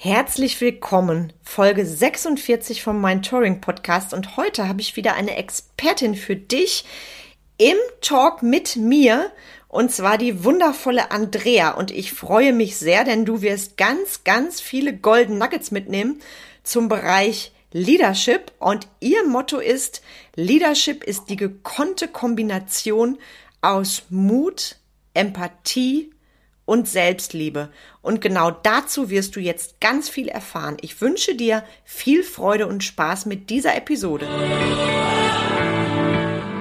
Herzlich willkommen, Folge 46 vom Mind Touring Podcast. Und heute habe ich wieder eine Expertin für dich im Talk mit mir und zwar die wundervolle Andrea. Und ich freue mich sehr, denn du wirst ganz, ganz viele Golden Nuggets mitnehmen zum Bereich Leadership. Und ihr Motto ist, Leadership ist die gekonnte Kombination aus Mut, Empathie und Selbstliebe. Und genau dazu wirst du jetzt ganz viel erfahren. Ich wünsche dir viel Freude und Spaß mit dieser Episode.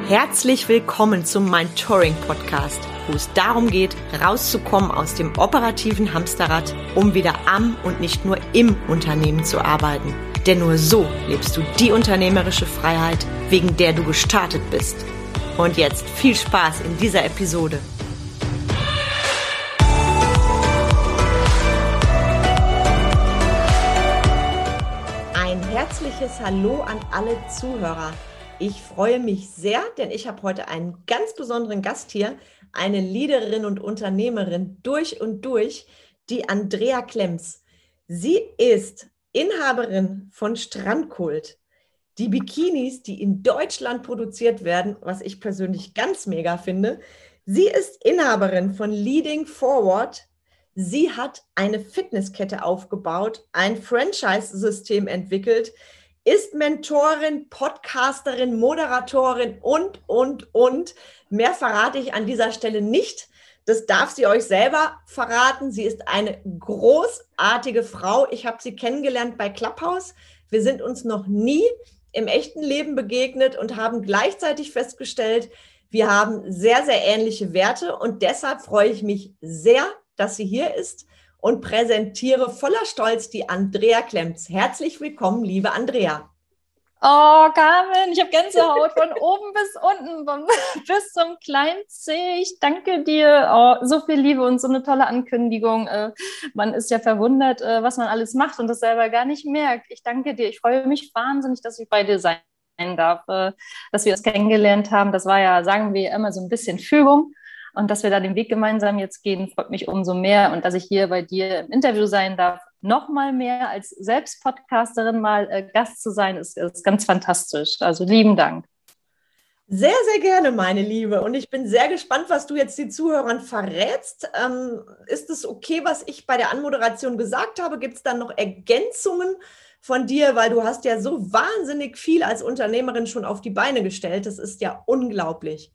Herzlich willkommen zum Mind Touring Podcast, wo es darum geht, rauszukommen aus dem operativen Hamsterrad, um wieder am und nicht nur im Unternehmen zu arbeiten. Denn nur so lebst du die unternehmerische Freiheit, wegen der du gestartet bist. Und jetzt viel Spaß in dieser Episode. Herzliches Hallo an alle Zuhörer. Ich freue mich sehr, denn ich habe heute einen ganz besonderen Gast hier, eine Leaderin und Unternehmerin durch und durch, die Andrea Klemms. Sie ist Inhaberin von Strandkult. Die Bikinis, die in Deutschland produziert werden, was ich persönlich ganz mega finde. Sie ist Inhaberin von Leading Forward, Sie hat eine Fitnesskette aufgebaut, ein Franchise-System entwickelt, ist Mentorin, Podcasterin, Moderatorin und, und, und. Mehr verrate ich an dieser Stelle nicht. Das darf sie euch selber verraten. Sie ist eine großartige Frau. Ich habe sie kennengelernt bei Clubhouse. Wir sind uns noch nie im echten Leben begegnet und haben gleichzeitig festgestellt, wir haben sehr, sehr ähnliche Werte und deshalb freue ich mich sehr, dass sie hier ist und präsentiere voller Stolz die Andrea Klemms. Herzlich willkommen, liebe Andrea. Oh, Carmen, ich habe Gänsehaut von oben bis unten, bis zum kleinen C. Ich danke dir. Oh, so viel Liebe und so eine tolle Ankündigung. Äh, man ist ja verwundert, äh, was man alles macht und das selber gar nicht merkt. Ich danke dir. Ich freue mich wahnsinnig, dass ich bei dir sein darf, äh, dass wir uns kennengelernt haben. Das war ja, sagen wir immer, so ein bisschen Fügung. Und dass wir da den Weg gemeinsam jetzt gehen, freut mich umso mehr. Und dass ich hier bei dir im Interview sein darf, noch mal mehr als selbst Podcasterin mal äh, Gast zu sein, ist, ist ganz fantastisch. Also lieben Dank. Sehr, sehr gerne, meine Liebe. Und ich bin sehr gespannt, was du jetzt den Zuhörern verrätst. Ähm, ist es okay, was ich bei der Anmoderation gesagt habe? Gibt es dann noch Ergänzungen von dir? Weil du hast ja so wahnsinnig viel als Unternehmerin schon auf die Beine gestellt. Das ist ja unglaublich.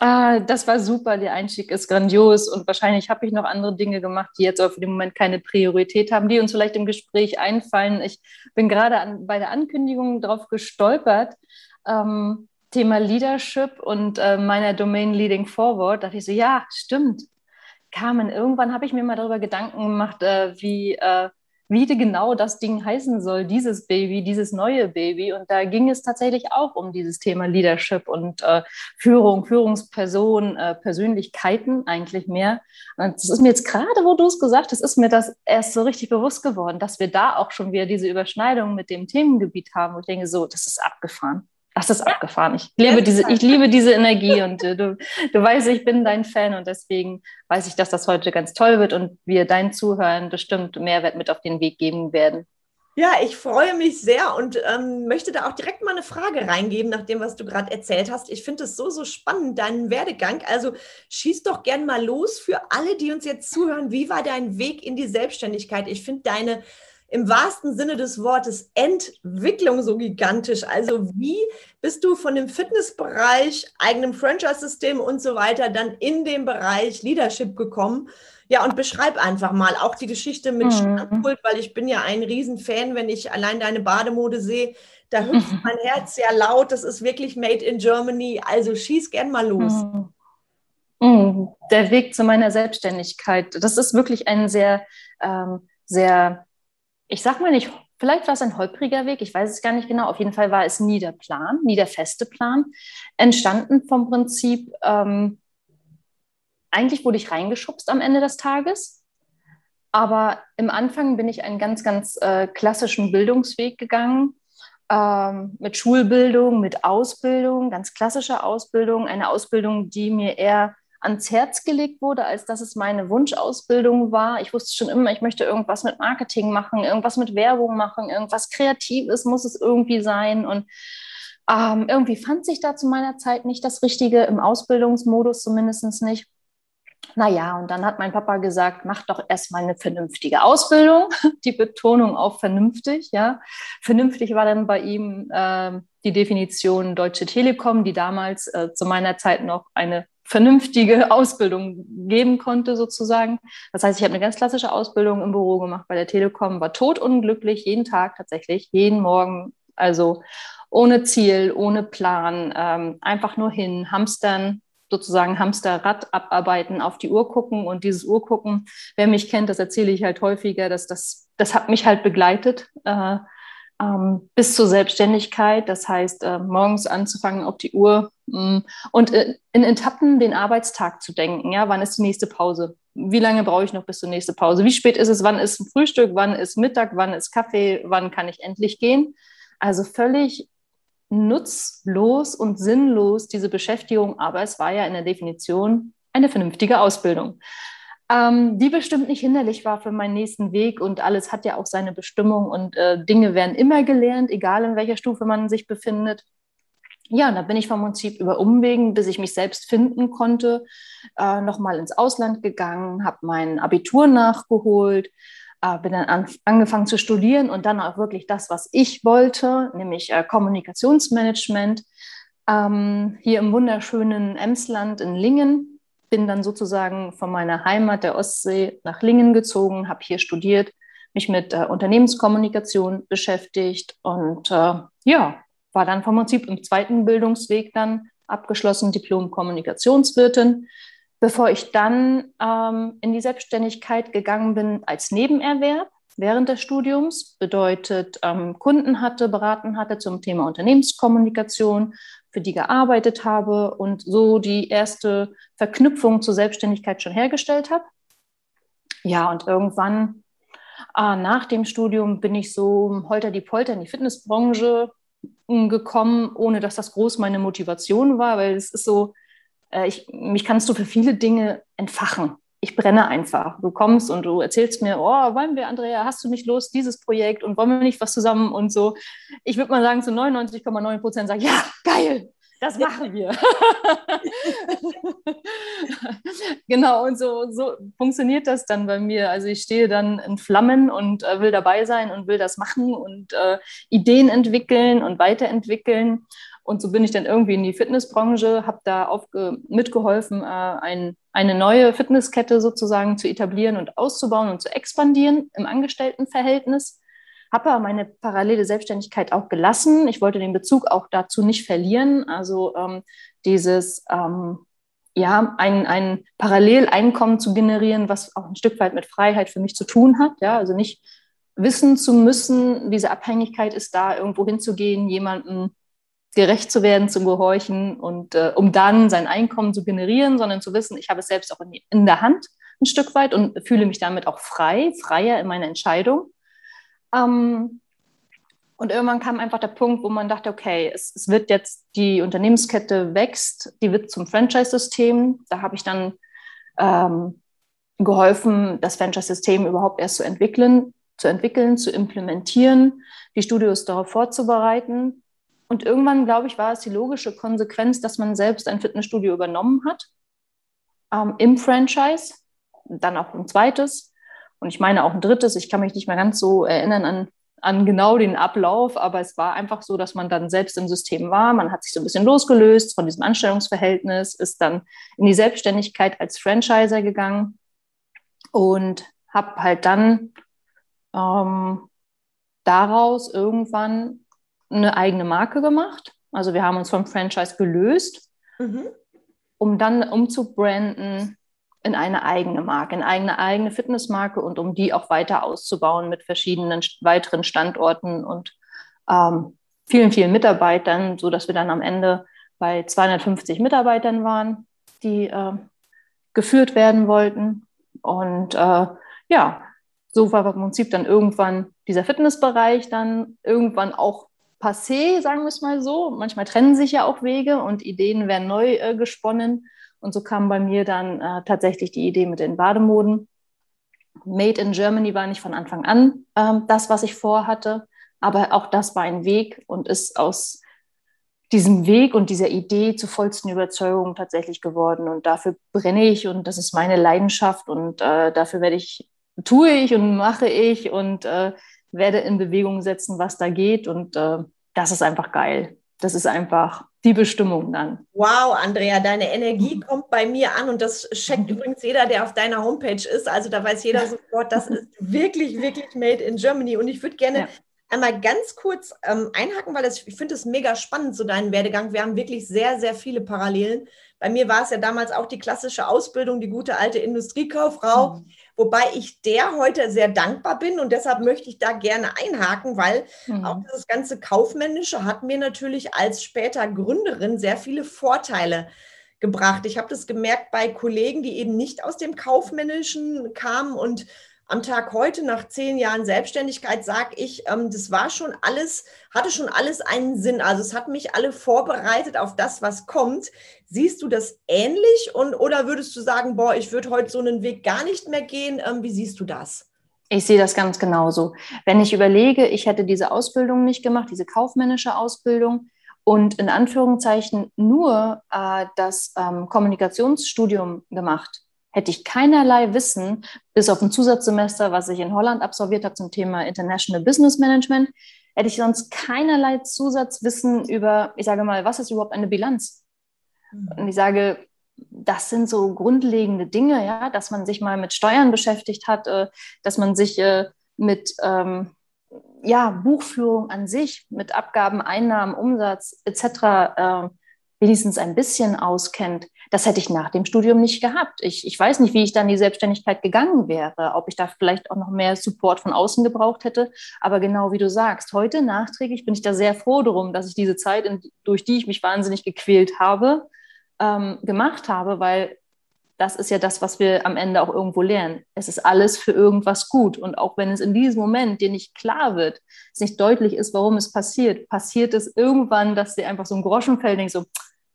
Ah, das war super, der Einstieg ist grandios und wahrscheinlich habe ich noch andere Dinge gemacht, die jetzt auf dem Moment keine Priorität haben, die uns vielleicht im Gespräch einfallen. Ich bin gerade an, bei der Ankündigung darauf gestolpert, ähm, Thema Leadership und äh, meiner Domain Leading Forward. Da dachte ich so, ja, stimmt. Carmen, irgendwann habe ich mir mal darüber Gedanken gemacht, äh, wie äh, wie genau das Ding heißen soll, dieses Baby, dieses neue Baby. Und da ging es tatsächlich auch um dieses Thema Leadership und äh, Führung, Führungsperson, äh, Persönlichkeiten eigentlich mehr. Und das ist mir jetzt gerade, wo du es gesagt hast, ist mir das erst so richtig bewusst geworden, dass wir da auch schon wieder diese Überschneidung mit dem Themengebiet haben. Und ich denke so, das ist abgefahren. Das ist abgefahren. Ich liebe diese, ich liebe diese Energie und äh, du, du weißt, ich bin dein Fan und deswegen weiß ich, dass das heute ganz toll wird und wir deinen Zuhörern bestimmt Mehrwert mit auf den Weg geben werden. Ja, ich freue mich sehr und ähm, möchte da auch direkt mal eine Frage reingeben, nach dem, was du gerade erzählt hast. Ich finde es so, so spannend, deinen Werdegang. Also schieß doch gern mal los für alle, die uns jetzt zuhören. Wie war dein Weg in die Selbstständigkeit? Ich finde deine im wahrsten Sinne des Wortes Entwicklung so gigantisch. Also wie bist du von dem Fitnessbereich, eigenem Franchise-System und so weiter dann in den Bereich Leadership gekommen? Ja, und beschreib einfach mal auch die Geschichte mit mhm. Standpult, weil ich bin ja ein Riesenfan, wenn ich allein deine Bademode sehe. Da hüpft mhm. mein Herz sehr laut. Das ist wirklich made in Germany. Also schieß gern mal los. Mhm. mhm. Der Weg zu meiner Selbstständigkeit, das ist wirklich ein sehr, ähm, sehr ich sag mal nicht, vielleicht war es ein holpriger Weg, ich weiß es gar nicht genau. Auf jeden Fall war es nie der Plan, nie der feste Plan. Entstanden vom Prinzip, ähm, eigentlich wurde ich reingeschubst am Ende des Tages. Aber im Anfang bin ich einen ganz, ganz äh, klassischen Bildungsweg gegangen. Ähm, mit Schulbildung, mit Ausbildung, ganz klassischer Ausbildung, eine Ausbildung, die mir eher ans Herz gelegt wurde, als dass es meine Wunschausbildung war. Ich wusste schon immer, ich möchte irgendwas mit Marketing machen, irgendwas mit Werbung machen, irgendwas Kreatives muss es irgendwie sein. Und ähm, irgendwie fand sich da zu meiner Zeit nicht das Richtige, im Ausbildungsmodus zumindest nicht. Naja, und dann hat mein Papa gesagt, mach doch erstmal eine vernünftige Ausbildung. Die Betonung auf vernünftig, ja. Vernünftig war dann bei ihm äh, die Definition Deutsche Telekom, die damals äh, zu meiner Zeit noch eine vernünftige Ausbildung geben konnte, sozusagen. Das heißt, ich habe eine ganz klassische Ausbildung im Büro gemacht bei der Telekom, war totunglücklich, jeden Tag tatsächlich, jeden Morgen, also ohne Ziel, ohne Plan, ähm, einfach nur hin, hamstern, sozusagen Hamsterrad abarbeiten, auf die Uhr gucken und dieses Uhr gucken, wer mich kennt, das erzähle ich halt häufiger, dass das, das hat mich halt begleitet äh, ähm, bis zur Selbstständigkeit. Das heißt, äh, morgens anzufangen auf die Uhr mh, mm, und äh, in Etappen den Arbeitstag zu denken. Ja, wann ist die nächste Pause? Wie lange brauche ich noch bis zur nächsten Pause? Wie spät ist es? Wann ist ein Frühstück? Wann ist Mittag? Wann ist Kaffee? Wann kann ich endlich gehen? Also völlig nutzlos und sinnlos, diese Beschäftigung, aber es war ja in der Definition eine vernünftige Ausbildung, ähm, die bestimmt nicht hinderlich war für meinen nächsten Weg und alles hat ja auch seine Bestimmung und äh, Dinge werden immer gelernt, egal in welcher Stufe man sich befindet. Ja, und da bin ich vom Prinzip über Umwegen, bis ich mich selbst finden konnte, äh, nochmal ins Ausland gegangen, habe mein Abitur nachgeholt, äh, bin dann an, angefangen zu studieren und dann auch wirklich das, was ich wollte, nämlich äh, Kommunikationsmanagement. Ähm, hier im wunderschönen Emsland in Lingen. Bin dann sozusagen von meiner Heimat der Ostsee nach Lingen gezogen, habe hier studiert, mich mit äh, Unternehmenskommunikation beschäftigt und äh, ja, war dann vom Prinzip im zweiten Bildungsweg dann abgeschlossen, Diplom-Kommunikationswirtin bevor ich dann ähm, in die Selbstständigkeit gegangen bin als Nebenerwerb während des Studiums, bedeutet ähm, Kunden hatte, beraten hatte zum Thema Unternehmenskommunikation, für die gearbeitet habe und so die erste Verknüpfung zur Selbstständigkeit schon hergestellt habe. Ja, und irgendwann äh, nach dem Studium bin ich so holter die Polter in die Fitnessbranche hm, gekommen, ohne dass das groß meine Motivation war, weil es ist so, ich, mich kannst du für viele Dinge entfachen. Ich brenne einfach. Du kommst und du erzählst mir, oh, wollen wir, Andrea, hast du nicht Lust, dieses Projekt und wollen wir nicht was zusammen und so. Ich würde mal sagen, zu 99,9 Prozent sage ja, geil, das machen wir. genau, und so, so funktioniert das dann bei mir. Also ich stehe dann in Flammen und äh, will dabei sein und will das machen und äh, Ideen entwickeln und weiterentwickeln. Und so bin ich dann irgendwie in die Fitnessbranche, habe da mitgeholfen, äh, ein, eine neue Fitnesskette sozusagen zu etablieren und auszubauen und zu expandieren im Angestelltenverhältnis. Habe aber meine parallele Selbstständigkeit auch gelassen. Ich wollte den Bezug auch dazu nicht verlieren. Also ähm, dieses, ähm, ja, ein, ein Paralleleinkommen zu generieren, was auch ein Stück weit mit Freiheit für mich zu tun hat. Ja, also nicht wissen zu müssen, diese Abhängigkeit ist da, irgendwo hinzugehen, jemanden gerecht zu werden, zu gehorchen und äh, um dann sein Einkommen zu generieren, sondern zu wissen, ich habe es selbst auch in, in, der Hand ein Stück weit und fühle mich damit auch frei, freier in meiner Entscheidung. Ähm, und irgendwann kam einfach der Punkt, wo man dachte, okay, es, es wird jetzt, die Unternehmenskette wächst, die wird zum Franchise-System. Da habe ich dann ähm, geholfen, das Franchise-System überhaupt erst zu entwickeln, zu entwickeln, zu implementieren, die Studios darauf vorzubereiten und irgendwann, glaube ich, war es die logische Konsequenz, dass man selbst ein Fitnessstudio übernommen hat ähm, im Franchise, dann auch ein zweites und ich meine auch ein drittes. Ich kann mich nicht mehr ganz so erinnern an, an genau den Ablauf, aber es war einfach so, dass man dann selbst im System war. Man hat sich so ein bisschen losgelöst von diesem Anstellungsverhältnis, ist dann in die Selbstständigkeit als Franchiser gegangen und habe halt dann ähm, daraus irgendwann eine eigene Marke gemacht. Also wir haben uns vom Franchise gelöst, mhm. um dann umzubranden in eine eigene Marke, in eine eigene Fitnessmarke und um die auch weiter auszubauen mit verschiedenen weiteren Standorten und ähm, vielen, vielen Mitarbeitern, sodass wir dann am Ende bei 250 Mitarbeitern waren, die äh, geführt werden wollten. Und äh, ja, so war im Prinzip dann irgendwann dieser Fitnessbereich dann irgendwann auch passé, sagen wir es mal so. Manchmal trennen sich ja auch Wege und Ideen werden neu äh, gesponnen. Und so kam bei mir dann äh, tatsächlich die Idee mit den Bademoden. Made in Germany war nicht von Anfang an ähm, das, was ich vorhatte, aber auch das war ein Weg und ist aus diesem Weg und dieser Idee zur vollsten Überzeugung tatsächlich geworden. Und dafür brenne ich und das ist meine Leidenschaft und äh, dafür werde ich, tue ich und mache ich und äh, werde in Bewegung setzen, was da geht. Und äh, das ist einfach geil. Das ist einfach die Bestimmung dann. Wow, Andrea, deine Energie mhm. kommt bei mir an und das checkt mhm. übrigens jeder, der auf deiner Homepage ist. Also da weiß jeder sofort, das ist wirklich, wirklich made in Germany. Und ich würde gerne ja einmal ganz kurz ähm, einhaken, weil das, ich finde es mega spannend, so deinen Werdegang. Wir haben wirklich sehr, sehr viele Parallelen. Bei mir war es ja damals auch die klassische Ausbildung, die gute alte Industriekauffrau, mhm. wobei ich der heute sehr dankbar bin und deshalb möchte ich da gerne einhaken, weil mhm. auch dieses ganze Kaufmännische hat mir natürlich als später Gründerin sehr viele Vorteile gebracht. Ich habe das gemerkt bei Kollegen, die eben nicht aus dem Kaufmännischen kamen und am Tag heute, nach zehn Jahren Selbstständigkeit, sage ich, ähm, das war schon alles, hatte schon alles einen Sinn. Also es hat mich alle vorbereitet auf das, was kommt. Siehst du das ähnlich und oder würdest du sagen, boah, ich würde heute so einen Weg gar nicht mehr gehen? Ähm, wie siehst du das? Ich sehe das ganz genauso. Wenn ich überlege, ich hätte diese Ausbildung nicht gemacht, diese kaufmännische Ausbildung und in Anführungszeichen nur äh, das ähm, Kommunikationsstudium gemacht, hätte ich keinerlei Wissen, bis auf ein Zusatzsemester, was ich in Holland absolviert habe zum Thema International Business Management, hätte ich sonst keinerlei Zusatzwissen über, ich sage mal, was ist überhaupt eine Bilanz? Mhm. Und ich sage, das sind so grundlegende Dinge, ja, dass man sich mal mit Steuern beschäftigt hat, äh, dass man sich äh, mit ähm, ja, Buchführung an sich, mit Abgaben, Einnahmen, Umsatz etc wenigstens ein bisschen auskennt, das hätte ich nach dem Studium nicht gehabt. Ich, ich weiß nicht, wie ich dann in die Selbstständigkeit gegangen wäre, ob ich da vielleicht auch noch mehr Support von außen gebraucht hätte. Aber genau wie du sagst, heute nachträglich bin ich da sehr froh darum, dass ich diese Zeit, durch die ich mich wahnsinnig gequält habe, ähm, gemacht habe, weil das ist ja das, was wir am Ende auch irgendwo lernen. Es ist alles für irgendwas gut. Und auch wenn es in diesem Moment dir nicht klar wird, es nicht deutlich ist, warum es passiert, passiert es irgendwann, dass dir einfach so ein Groschen fällt und denkst so,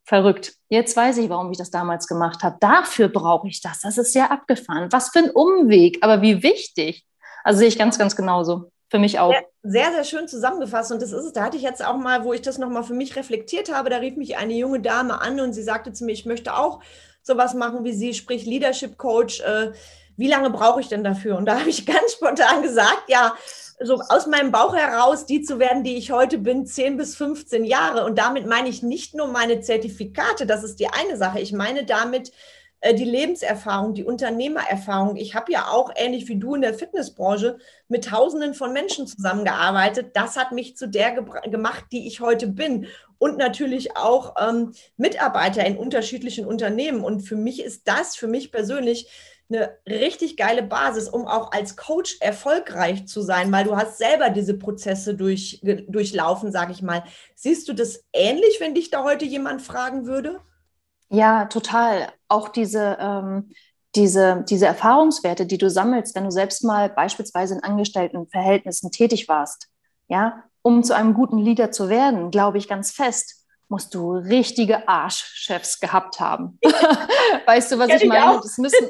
verrückt. Jetzt weiß ich, warum ich das damals gemacht habe. Dafür brauche ich das. Das ist ja abgefahren. Was für ein Umweg, aber wie wichtig. Also sehe ich ganz, ganz genauso. Für mich auch. Sehr, sehr schön zusammengefasst. Und das ist es. Da hatte ich jetzt auch mal, wo ich das nochmal für mich reflektiert habe, da rief mich eine junge Dame an und sie sagte zu mir, ich möchte auch sowas machen wie Sie, sprich Leadership Coach. Äh, wie lange brauche ich denn dafür? Und da habe ich ganz spontan gesagt, ja, so aus meinem Bauch heraus, die zu werden, die ich heute bin, 10 bis 15 Jahre. Und damit meine ich nicht nur meine Zertifikate, das ist die eine Sache. Ich meine damit äh, die Lebenserfahrung, die Unternehmererfahrung. Ich habe ja auch, ähnlich wie du in der Fitnessbranche, mit Tausenden von Menschen zusammengearbeitet. Das hat mich zu der gemacht, die ich heute bin. Und natürlich auch ähm, Mitarbeiter in unterschiedlichen Unternehmen. Und für mich ist das, für mich persönlich, eine richtig geile Basis, um auch als Coach erfolgreich zu sein, weil du hast selber diese Prozesse durch, durchlaufen, sage ich mal. Siehst du das ähnlich, wenn dich da heute jemand fragen würde? Ja, total. Auch diese, ähm, diese, diese Erfahrungswerte, die du sammelst, wenn du selbst mal beispielsweise in Angestelltenverhältnissen tätig warst, ja, um zu einem guten Leader zu werden, glaube ich ganz fest, musst du richtige Arschchefs gehabt haben. weißt du, was ich, ich meine? Das müssen,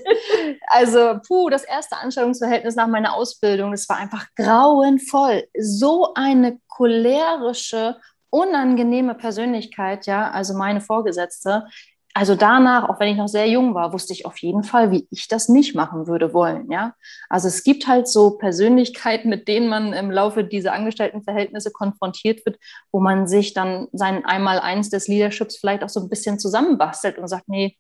also, puh, das erste Anstellungsverhältnis nach meiner Ausbildung, das war einfach grauenvoll. So eine cholerische, unangenehme Persönlichkeit, ja, also meine Vorgesetzte, also danach, auch wenn ich noch sehr jung war, wusste ich auf jeden Fall, wie ich das nicht machen würde wollen. Ja, also es gibt halt so Persönlichkeiten, mit denen man im Laufe dieser Angestelltenverhältnisse konfrontiert wird, wo man sich dann sein Einmaleins des Leaderships vielleicht auch so ein bisschen zusammenbastelt und sagt, nee,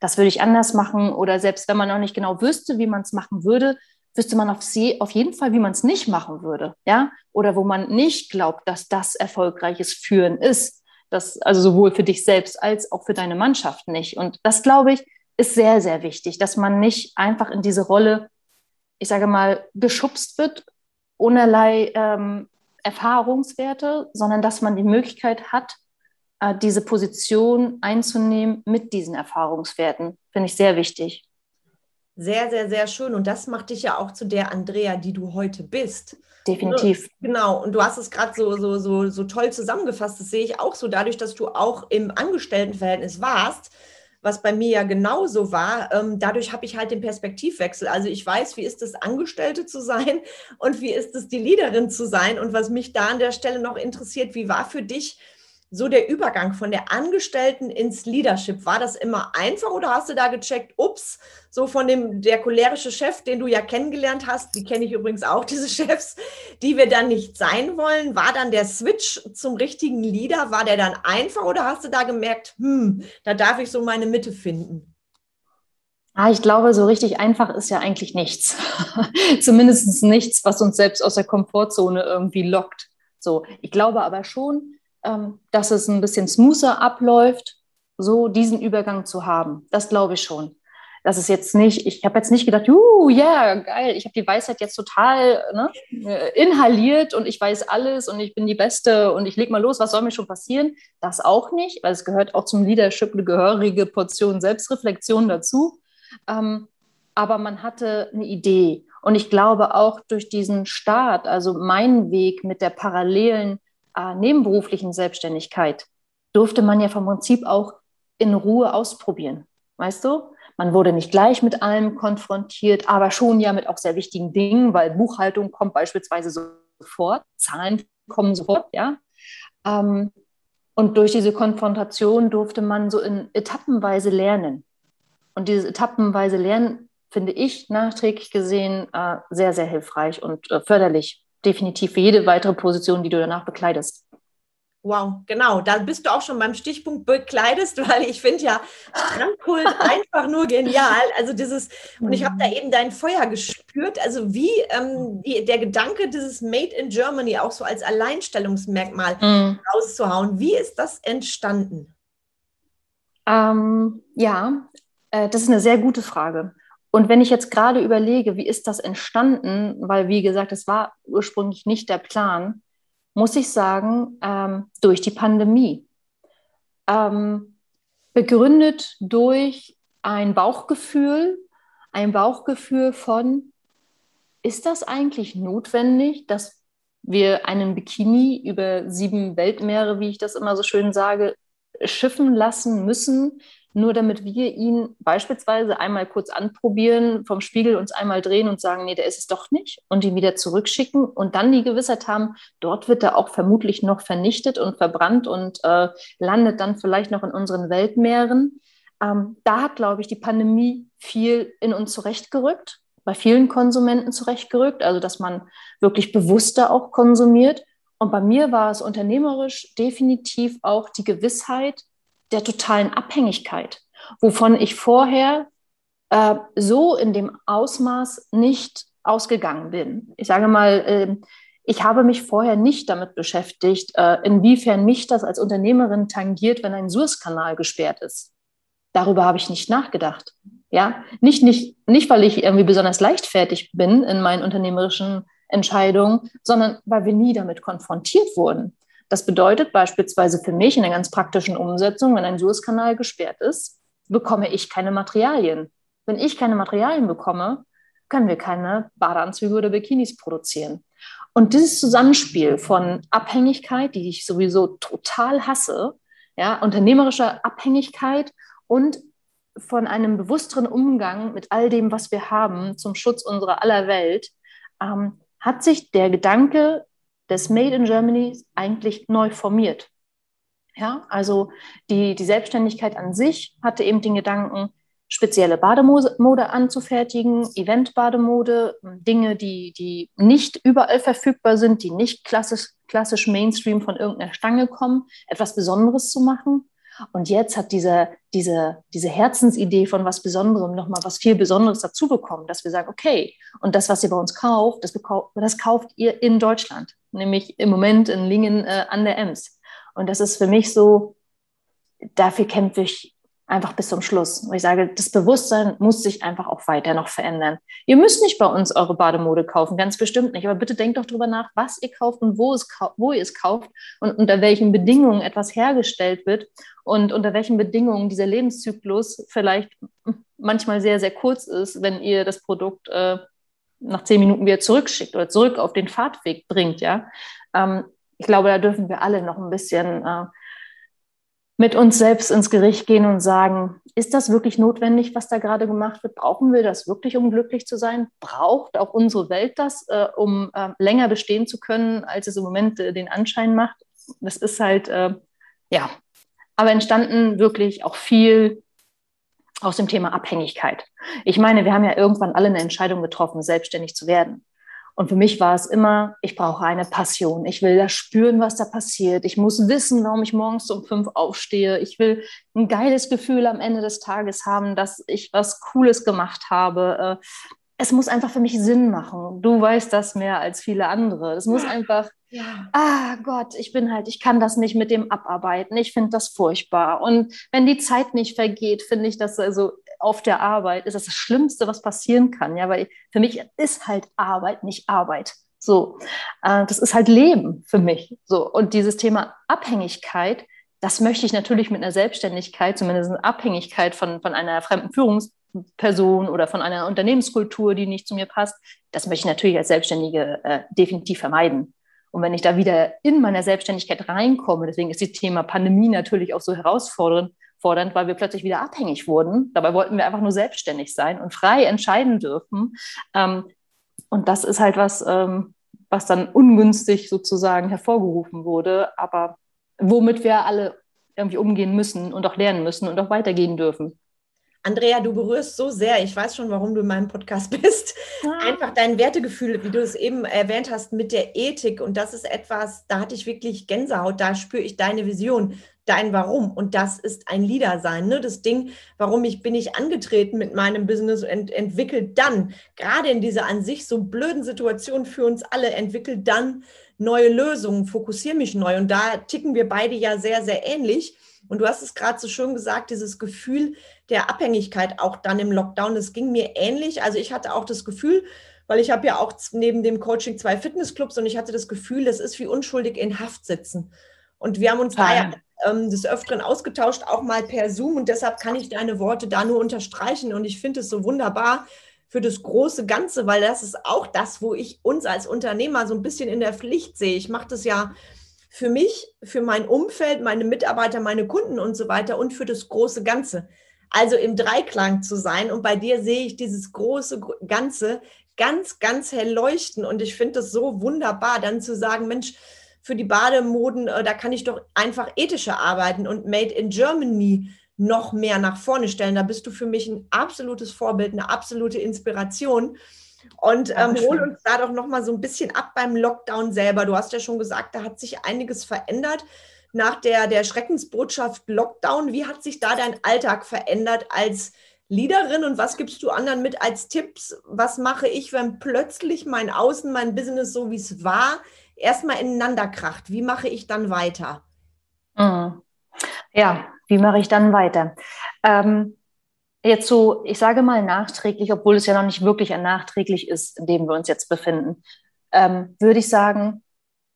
das würde ich anders machen. Oder selbst wenn man noch nicht genau wüsste, wie man es machen würde, wüsste man auf, sie, auf jeden Fall, wie man es nicht machen würde. Ja, oder wo man nicht glaubt, dass das erfolgreiches Führen ist. Das, also sowohl für dich selbst als auch für deine Mannschaft nicht. Und das, glaube ich, ist sehr, sehr wichtig, dass man nicht einfach in diese Rolle, ich sage mal, geschubst wird, ohnerlei ähm, Erfahrungswerte, sondern dass man die Möglichkeit hat, äh, diese Position einzunehmen mit diesen Erfahrungswerten. Finde ich sehr wichtig. Sehr, sehr, sehr schön. Und das macht dich ja auch zu der Andrea, die du heute bist. Definitiv. Genau, und du hast es gerade so, so, so, so toll zusammengefasst. Das sehe ich auch so, dadurch, dass du auch im Angestelltenverhältnis warst, was bei mir ja genauso war. Ähm, dadurch habe ich halt den Perspektivwechsel. Also ich weiß, wie ist es, Angestellte zu sein und wie ist es, die Leaderin zu sein. Und was mich da an der Stelle noch interessiert, wie war für dich so der Übergang von der Angestellten ins Leadership, war das immer einfach oder hast du da gecheckt, ups, so von dem, der cholerische Chef, den du ja kennengelernt hast, die kenne ich übrigens auch, diese Chefs, die wir dann nicht sein wollen, war dann der Switch zum richtigen Leader, war der dann einfach oder hast du da gemerkt, hm, da darf ich so meine Mitte finden? Ah, ich glaube, so richtig einfach ist ja eigentlich nichts. Zumindest nichts, was uns selbst aus der Komfortzone irgendwie lockt. So, ich glaube aber schon, dass es ein bisschen smoother abläuft, so diesen Übergang zu haben. Das glaube ich schon. Das ist jetzt nicht, ich habe jetzt nicht gedacht, uh, ja, yeah, geil, ich habe die Weisheit jetzt total ne, äh, inhaliert und ich weiß alles und ich bin die Beste und ich leg mal los, was soll mir schon passieren? Das auch nicht, weil es gehört auch zum Leadership eine gehörige Portion Selbstreflexion dazu. Ähm, aber man hatte eine Idee. Und ich glaube auch durch diesen Start, also meinen Weg mit der parallelen äh, nebenberuflichen Selbstständigkeit durfte man ja vom Prinzip auch in Ruhe ausprobieren. Weißt du? Man wurde nicht gleich mit allem konfrontiert, aber schon ja mit auch sehr wichtigen Dingen, weil Buchhaltung kommt beispielsweise sofort, Zahlen kommen sofort, ja. Ähm, und durch diese Konfrontation durfte man so in etappenweise lernen. Und dieses etappenweise Lernen finde ich nachträglich gesehen äh, sehr, sehr hilfreich und äh, förderlich definitiv für jede weitere Position, die du danach bekleidest. Wow, genau. Da bist du auch schon beim Stichpunkt bekleidest, weil ich finde ja Strandkult einfach nur genial. Also dieses, und ich habe da eben dein Feuer gespürt. Also wie ähm, die, der Gedanke, dieses Made in Germany auch so als Alleinstellungsmerkmal mhm. rauszuhauen. Wie ist das entstanden? Ähm, ja, äh, das ist eine sehr gute Frage. Und wenn ich jetzt gerade überlege, wie ist das entstanden, weil wie gesagt, es war ursprünglich nicht der Plan, muss ich sagen, ähm, durch die Pandemie. Ähm, begründet durch ein Bauchgefühl, ein Bauchgefühl von, ist das eigentlich notwendig, dass wir einen Bikini über sieben Weltmeere, wie ich das immer so schön sage, schiffen lassen müssen, nur damit wir ihn beispielsweise einmal kurz anprobieren, vom Spiegel uns einmal drehen und sagen, nee, der ist es doch nicht und ihn wieder zurückschicken und dann die Gewissheit haben, dort wird er auch vermutlich noch vernichtet und verbrannt und äh, landet dann vielleicht noch in unseren Weltmeeren. Ähm, da hat, glaube ich, die Pandemie viel in uns zurechtgerückt, bei vielen Konsumenten zurechtgerückt, also dass man wirklich bewusster auch konsumiert. Und bei mir war es unternehmerisch definitiv auch die Gewissheit, der totalen Abhängigkeit, wovon ich vorher äh, so in dem Ausmaß nicht ausgegangen bin. Ich sage mal, äh, ich habe mich vorher nicht damit beschäftigt, äh, inwiefern mich das als Unternehmerin tangiert, wenn ein Suezkanal gesperrt ist. Darüber habe ich nicht nachgedacht. Ja, nicht, nicht, nicht, weil ich irgendwie besonders leichtfertig bin in meinen unternehmerischen Entscheidungen, sondern weil wir nie damit konfrontiert wurden. Das bedeutet beispielsweise für mich in der ganz praktischen Umsetzung, wenn ein Suezkanal gesperrt ist, bekomme ich keine Materialien. Wenn ich keine Materialien bekomme, können wir keine Badeanzüge oder Bikinis produzieren. Und dieses Zusammenspiel von Abhängigkeit, die ich sowieso total hasse, ja, unternehmerischer Abhängigkeit und von einem bewussteren Umgang mit all dem, was wir haben, zum Schutz unserer aller Welt, ähm, hat sich der Gedanke des Made in Germany eigentlich neu formiert. Ja, also die, die Selbstständigkeit an sich hatte eben den Gedanken, spezielle Bademode anzufertigen, Event-Bademode, Dinge, die, die nicht überall verfügbar sind, die nicht klassisch, klassisch Mainstream von irgendeiner Stange kommen, etwas Besonderes zu machen. Und jetzt hat diese, diese, diese Herzensidee von was Besonderem nochmal was viel Besonderes dazu bekommen, dass wir sagen, okay, und das, was ihr bei uns kauft, das, das kauft ihr in Deutschland, nämlich im Moment in Lingen äh, an der Ems. Und das ist für mich so, dafür kämpfe ich einfach bis zum Schluss. Und ich sage, das Bewusstsein muss sich einfach auch weiter noch verändern. Ihr müsst nicht bei uns eure Bademode kaufen, ganz bestimmt nicht. Aber bitte denkt doch darüber nach, was ihr kauft und wo, es, wo ihr es kauft und unter welchen Bedingungen etwas hergestellt wird und unter welchen Bedingungen dieser Lebenszyklus vielleicht manchmal sehr, sehr kurz ist, wenn ihr das Produkt äh, nach zehn Minuten wieder zurückschickt oder zurück auf den Fahrtweg bringt. Ja? Ähm, ich glaube, da dürfen wir alle noch ein bisschen äh, mit uns selbst ins Gericht gehen und sagen, ist das wirklich notwendig, was da gerade gemacht wird? Brauchen wir das wirklich, um glücklich zu sein? Braucht auch unsere Welt das, äh, um äh, länger bestehen zu können, als es im Moment äh, den Anschein macht? Das ist halt, äh, ja, aber entstanden wirklich auch viel aus dem Thema Abhängigkeit. Ich meine, wir haben ja irgendwann alle eine Entscheidung getroffen, selbstständig zu werden. Und für mich war es immer, ich brauche eine Passion. Ich will da spüren, was da passiert. Ich muss wissen, warum ich morgens um fünf aufstehe. Ich will ein geiles Gefühl am Ende des Tages haben, dass ich was Cooles gemacht habe. Äh, es muss einfach für mich Sinn machen. Du weißt das mehr als viele andere. Es muss einfach, ja. ah Gott, ich bin halt, ich kann das nicht mit dem abarbeiten. Ich finde das furchtbar. Und wenn die Zeit nicht vergeht, finde ich das also auf der Arbeit ist das das Schlimmste, was passieren kann. Ja, weil für mich ist halt Arbeit nicht Arbeit. So, äh, das ist halt Leben für mich. So und dieses Thema Abhängigkeit, das möchte ich natürlich mit einer Selbstständigkeit, zumindest eine Abhängigkeit von, von einer fremden Führungsperson oder von einer Unternehmenskultur, die nicht zu mir passt, das möchte ich natürlich als Selbstständige äh, definitiv vermeiden. Und wenn ich da wieder in meiner Selbstständigkeit reinkomme, deswegen ist das Thema Pandemie natürlich auch so herausfordernd, fordernd, weil wir plötzlich wieder abhängig wurden. Dabei wollten wir einfach nur selbstständig sein und frei entscheiden dürfen. Ähm, und das ist halt was, ähm, was dann ungünstig sozusagen hervorgerufen wurde, aber womit wir alle irgendwie umgehen müssen und auch lernen müssen und auch weitergehen dürfen. Andrea, du berührst so sehr, ich weiß schon, warum du in meinem Podcast bist, ah. einfach dein Wertegefühl, wie du es eben erwähnt hast, mit der Ethik. Und das ist etwas, da hatte ich wirklich Gänsehaut, da spüre ich deine Vision dein Warum. Und das ist ein Leader sein. Ne? Das Ding, warum ich bin ich angetreten mit meinem Business, ent entwickelt dann, gerade in dieser an sich so blöden Situation für uns alle, entwickelt dann neue Lösungen, fokussiere mich neu. Und da ticken wir beide ja sehr, sehr ähnlich. Und du hast es gerade so schön gesagt, dieses Gefühl der Abhängigkeit auch dann im Lockdown, das ging mir ähnlich. Also ich hatte auch das Gefühl, weil ich habe ja auch neben dem Coaching zwei Fitnessclubs und ich hatte das Gefühl, das ist wie unschuldig in Haft sitzen. Und wir haben uns da ja ähm, des Öfteren ausgetauscht, auch mal per Zoom. Und deshalb kann ich deine Worte da nur unterstreichen. Und ich finde es so wunderbar für das große Ganze, weil das ist auch das, wo ich uns als Unternehmer so ein bisschen in der Pflicht sehe. Ich mache das ja für mich, für mein Umfeld, meine Mitarbeiter, meine Kunden und so weiter und für das große Ganze. Also im Dreiklang zu sein. Und bei dir sehe ich dieses große Ganze ganz, ganz hell leuchten. Und ich finde das so wunderbar, dann zu sagen, Mensch, für die Bademoden, äh, da kann ich doch einfach ethischer arbeiten und Made in Germany noch mehr nach vorne stellen. Da bist du für mich ein absolutes Vorbild, eine absolute Inspiration. Und ähm, hol uns da doch noch mal so ein bisschen ab beim Lockdown selber. Du hast ja schon gesagt, da hat sich einiges verändert nach der, der Schreckensbotschaft Lockdown. Wie hat sich da dein Alltag verändert als Leaderin und was gibst du anderen mit als Tipps? Was mache ich, wenn plötzlich mein Außen, mein Business so wie es war, erstmal ineinander kracht, wie mache ich dann weiter? Mhm. Ja, wie mache ich dann weiter? Ähm, jetzt so, ich sage mal nachträglich, obwohl es ja noch nicht wirklich ein nachträglich ist, in dem wir uns jetzt befinden, ähm, würde ich sagen,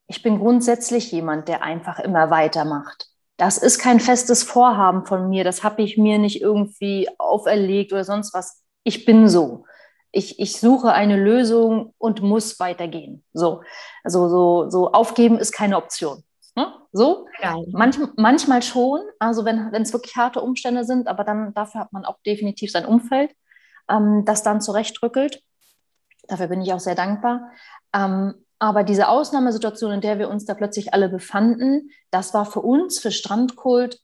ich bin grundsätzlich jemand, der einfach immer weitermacht. Das ist kein festes Vorhaben von mir, das habe ich mir nicht irgendwie auferlegt oder sonst was. Ich bin so ich, ich suche eine Lösung und muss weitergehen. So, also so, so aufgeben ist keine Option. Ne? So, ja. Manch, manchmal schon, also wenn es wirklich harte Umstände sind, aber dann dafür hat man auch definitiv sein Umfeld, ähm, das dann zurechtrückelt. Dafür bin ich auch sehr dankbar. Ähm, aber diese Ausnahmesituation, in der wir uns da plötzlich alle befanden, das war für uns, für Strandkult,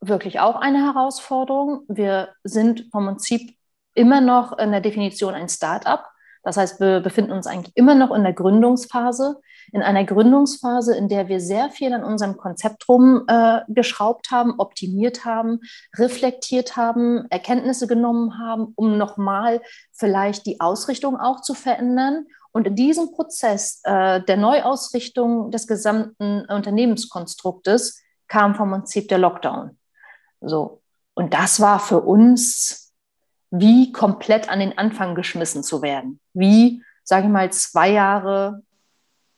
wirklich auch eine Herausforderung. Wir sind vom Prinzip immer noch in der Definition ein Start-up. Das heißt, wir befinden uns eigentlich immer noch in der Gründungsphase, in einer Gründungsphase, in der wir sehr viel an unserem Konzept rumgeschraubt äh, haben, optimiert haben, reflektiert haben, Erkenntnisse genommen haben, um nochmal vielleicht die Ausrichtung auch zu verändern. Und in diesem Prozess äh, der Neuausrichtung des gesamten Unternehmenskonstruktes kam vom Prinzip der Lockdown. So. Und das war für uns wie komplett an den Anfang geschmissen zu werden. Wie, sage ich mal, zwei Jahre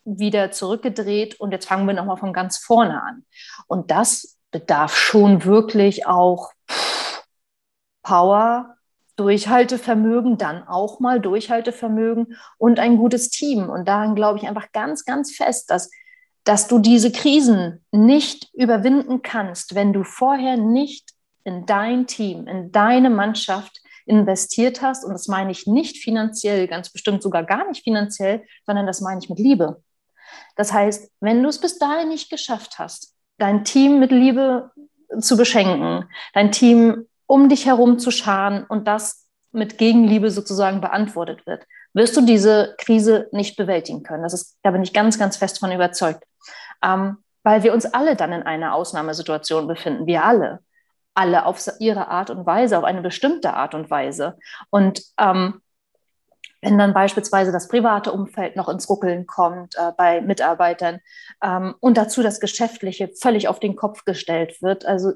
wieder zurückgedreht und jetzt fangen wir nochmal von ganz vorne an. Und das bedarf schon wirklich auch Power, Durchhaltevermögen, dann auch mal Durchhaltevermögen und ein gutes Team. Und daran glaube ich einfach ganz, ganz fest, dass dass du diese Krisen nicht überwinden kannst, wenn du vorher nicht in dein Team, in deine Mannschaft investiert hast. Und das meine ich nicht finanziell, ganz bestimmt sogar gar nicht finanziell, sondern das meine ich mit Liebe. Das heißt, wenn du es bis dahin nicht geschafft hast, dein Team mit Liebe zu beschenken, dein Team um dich herum zu scharen und das mit Gegenliebe sozusagen beantwortet wird, wirst du diese Krise nicht bewältigen können. Das ist, da bin ich ganz, ganz fest von überzeugt. Ähm, weil wir uns alle dann in einer Ausnahmesituation befinden. Wir alle. Alle auf ihre Art und Weise, auf eine bestimmte Art und Weise. Und ähm, wenn dann beispielsweise das private Umfeld noch ins Ruckeln kommt äh, bei Mitarbeitern ähm, und dazu das Geschäftliche völlig auf den Kopf gestellt wird. Also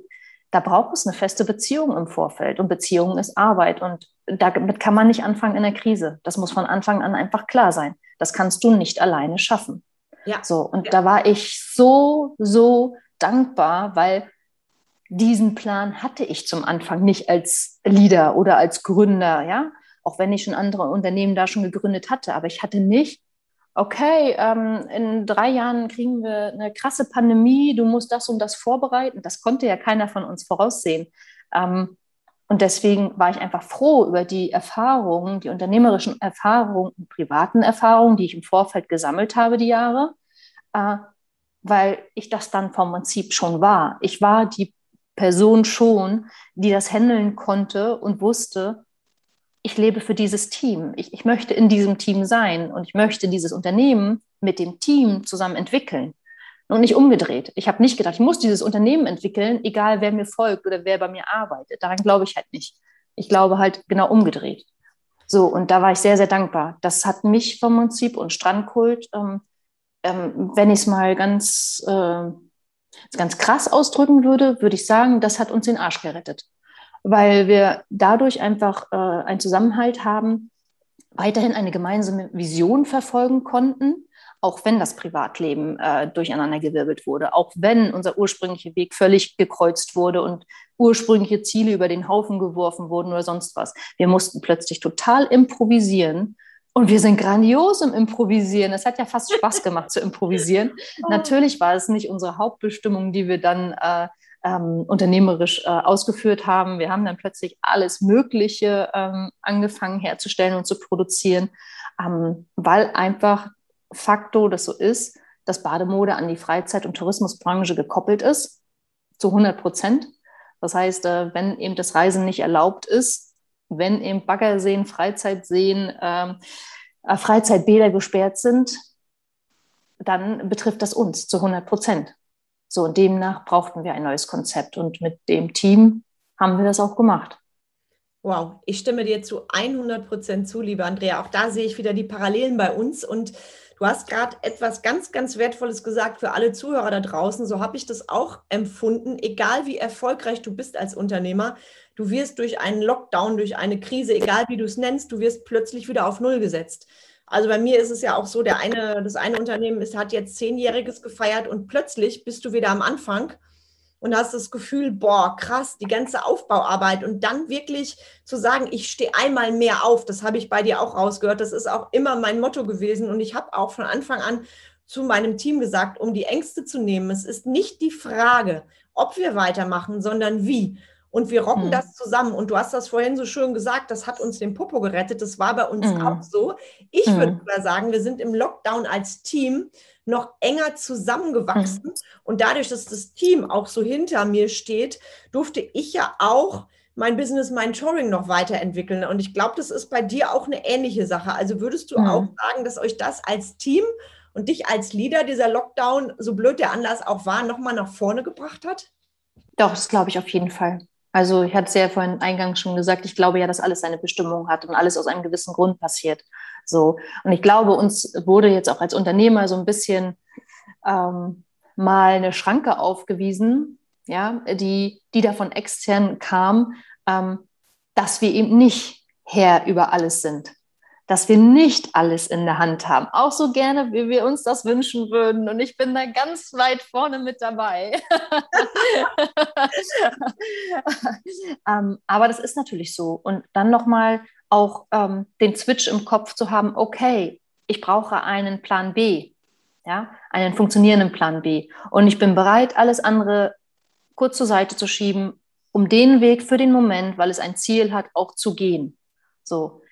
da braucht es eine feste Beziehung im Vorfeld und Beziehung ist Arbeit und damit kann man nicht anfangen in der Krise. Das muss von Anfang an einfach klar sein. Das kannst du nicht alleine schaffen. Ja. So, und ja. da war ich so, so dankbar, weil diesen Plan hatte ich zum Anfang nicht als Leader oder als Gründer, ja auch wenn ich schon andere Unternehmen da schon gegründet hatte. Aber ich hatte nicht, okay, ähm, in drei Jahren kriegen wir eine krasse Pandemie, du musst das und das vorbereiten. Das konnte ja keiner von uns voraussehen. Ähm, und deswegen war ich einfach froh über die Erfahrungen, die unternehmerischen Erfahrungen und privaten Erfahrungen, die ich im Vorfeld gesammelt habe, die Jahre, äh, weil ich das dann vom Prinzip schon war. Ich war die Person schon, die das handeln konnte und wusste, ich lebe für dieses Team. Ich, ich möchte in diesem Team sein und ich möchte dieses Unternehmen mit dem Team zusammen entwickeln. Und nicht umgedreht. Ich habe nicht gedacht, ich muss dieses Unternehmen entwickeln, egal wer mir folgt oder wer bei mir arbeitet. Daran glaube ich halt nicht. Ich glaube halt genau umgedreht. So, und da war ich sehr, sehr dankbar. Das hat mich vom Prinzip und Strandkult, ähm, ähm, wenn ich es mal ganz, äh, ganz krass ausdrücken würde, würde ich sagen, das hat uns den Arsch gerettet weil wir dadurch einfach äh, einen Zusammenhalt haben, weiterhin eine gemeinsame Vision verfolgen konnten, auch wenn das Privatleben äh, durcheinandergewirbelt wurde, auch wenn unser ursprünglicher Weg völlig gekreuzt wurde und ursprüngliche Ziele über den Haufen geworfen wurden oder sonst was. Wir mussten plötzlich total improvisieren und wir sind grandios im Improvisieren. Es hat ja fast Spaß gemacht zu improvisieren. Oh. Natürlich war es nicht unsere Hauptbestimmung, die wir dann äh, ähm, unternehmerisch äh, ausgeführt haben. Wir haben dann plötzlich alles Mögliche ähm, angefangen herzustellen und zu produzieren, ähm, weil einfach facto das so ist, dass Bademode an die Freizeit- und Tourismusbranche gekoppelt ist, zu 100 Prozent. Das heißt, äh, wenn eben das Reisen nicht erlaubt ist, wenn eben Baggerseen, Freizeitseen, ähm, äh, Freizeitbäder gesperrt sind, dann betrifft das uns zu 100 Prozent. So, und demnach brauchten wir ein neues Konzept und mit dem Team haben wir das auch gemacht. Wow, ich stimme dir zu 100 Prozent zu, liebe Andrea. Auch da sehe ich wieder die Parallelen bei uns und du hast gerade etwas ganz, ganz Wertvolles gesagt für alle Zuhörer da draußen. So habe ich das auch empfunden. Egal wie erfolgreich du bist als Unternehmer, du wirst durch einen Lockdown, durch eine Krise, egal wie du es nennst, du wirst plötzlich wieder auf Null gesetzt. Also bei mir ist es ja auch so, der eine, das eine Unternehmen ist, hat jetzt Zehnjähriges gefeiert und plötzlich bist du wieder am Anfang und hast das Gefühl, boah, krass, die ganze Aufbauarbeit und dann wirklich zu sagen, ich stehe einmal mehr auf, das habe ich bei dir auch rausgehört, das ist auch immer mein Motto gewesen und ich habe auch von Anfang an zu meinem Team gesagt, um die Ängste zu nehmen, es ist nicht die Frage, ob wir weitermachen, sondern wie und wir rocken mhm. das zusammen. Und du hast das vorhin so schön gesagt, das hat uns den Popo gerettet. Das war bei uns mhm. auch so. Ich mhm. würde sogar sagen, wir sind im Lockdown als Team noch enger zusammengewachsen. Mhm. Und dadurch, dass das Team auch so hinter mir steht, durfte ich ja auch mein Business Mentoring noch weiterentwickeln. Und ich glaube, das ist bei dir auch eine ähnliche Sache. Also würdest du mhm. auch sagen, dass euch das als Team und dich als Leader dieser Lockdown, so blöd der Anlass auch war, nochmal nach vorne gebracht hat? Doch, das glaube ich auf jeden Fall. Also ich hatte es ja vorhin eingangs schon gesagt, ich glaube ja, dass alles seine Bestimmung hat und alles aus einem gewissen Grund passiert. So. Und ich glaube, uns wurde jetzt auch als Unternehmer so ein bisschen ähm, mal eine Schranke aufgewiesen, ja, die, die da von extern kam, ähm, dass wir eben nicht Herr über alles sind dass wir nicht alles in der Hand haben. Auch so gerne, wie wir uns das wünschen würden. Und ich bin da ganz weit vorne mit dabei. ähm, aber das ist natürlich so. Und dann nochmal auch ähm, den Switch im Kopf zu haben, okay, ich brauche einen Plan B. Ja, einen funktionierenden Plan B. Und ich bin bereit, alles andere kurz zur Seite zu schieben, um den Weg für den Moment, weil es ein Ziel hat, auch zu gehen. So,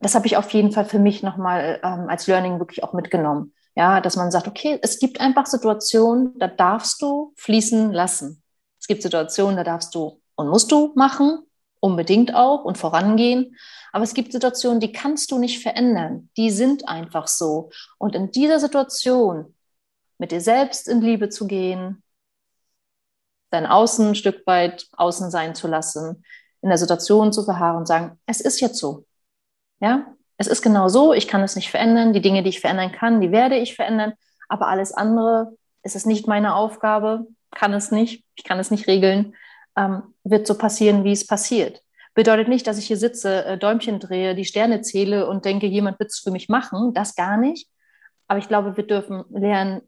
das habe ich auf jeden Fall für mich nochmal ähm, als Learning wirklich auch mitgenommen. Ja, dass man sagt, okay, es gibt einfach Situationen, da darfst du fließen lassen. Es gibt Situationen, da darfst du und musst du machen, unbedingt auch und vorangehen. Aber es gibt Situationen, die kannst du nicht verändern. Die sind einfach so. Und in dieser Situation mit dir selbst in Liebe zu gehen, dein Außen ein Stück weit außen sein zu lassen, in der Situation zu verharren und sagen, es ist jetzt so. Ja, es ist genau so, ich kann es nicht verändern. Die Dinge, die ich verändern kann, die werde ich verändern. Aber alles andere ist es nicht meine Aufgabe, kann es nicht, ich kann es nicht regeln, ähm, wird so passieren, wie es passiert. Bedeutet nicht, dass ich hier sitze, äh, Däumchen drehe, die Sterne zähle und denke, jemand wird es für mich machen. Das gar nicht. Aber ich glaube, wir dürfen lernen,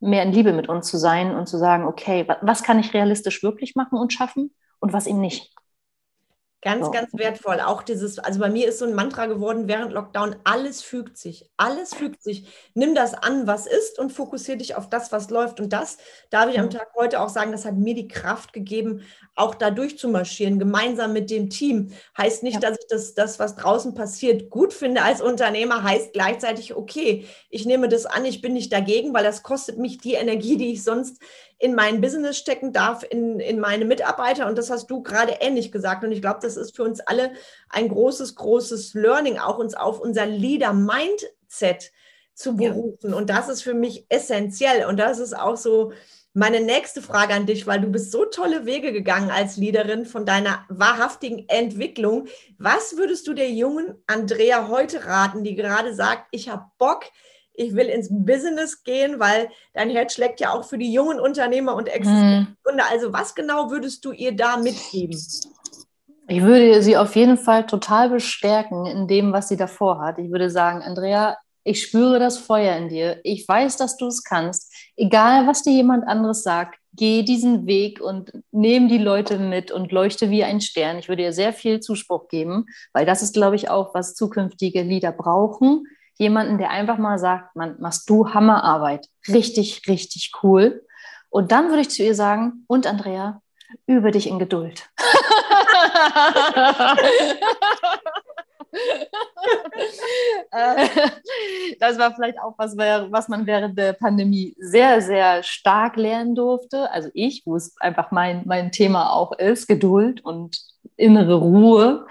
mehr in Liebe mit uns zu sein und zu sagen, okay, was kann ich realistisch wirklich machen und schaffen und was eben nicht. Ganz, so. ganz wertvoll. Auch dieses, also bei mir ist so ein Mantra geworden während Lockdown, alles fügt sich. Alles fügt sich. Nimm das an, was ist und fokussiere dich auf das, was läuft. Und das darf ich am Tag heute auch sagen, das hat mir die Kraft gegeben, auch da durchzumarschieren, gemeinsam mit dem Team. Heißt nicht, ja. dass ich das, das, was draußen passiert, gut finde als Unternehmer, heißt gleichzeitig, okay, ich nehme das an, ich bin nicht dagegen, weil das kostet mich die Energie, die ich sonst in mein Business stecken darf, in, in meine Mitarbeiter. Und das hast du gerade ähnlich gesagt. Und ich glaube, das ist für uns alle ein großes, großes Learning, auch uns auf unser Leader-Mindset zu berufen. Ja. Und das ist für mich essentiell. Und das ist auch so meine nächste Frage an dich, weil du bist so tolle Wege gegangen als Leaderin von deiner wahrhaftigen Entwicklung. Was würdest du der jungen Andrea heute raten, die gerade sagt, ich habe Bock, ich will ins Business gehen, weil dein Herz schlägt ja auch für die jungen Unternehmer und Existenzgründer. Mhm. Also was genau würdest du ihr da mitgeben? Ich würde sie auf jeden Fall total bestärken in dem, was sie davor hat. Ich würde sagen, Andrea, ich spüre das Feuer in dir. Ich weiß, dass du es kannst. Egal, was dir jemand anderes sagt, geh diesen Weg und nehme die Leute mit und leuchte wie ein Stern. Ich würde ihr sehr viel Zuspruch geben, weil das ist, glaube ich, auch, was zukünftige Leader brauchen jemanden, der einfach mal sagt, man, machst du Hammerarbeit. Richtig, richtig cool. Und dann würde ich zu ihr sagen, und Andrea, übe dich in Geduld. Das war vielleicht auch was, was man während der Pandemie sehr, sehr stark lernen durfte. Also ich, wo es einfach mein, mein Thema auch ist, Geduld und innere Ruhe.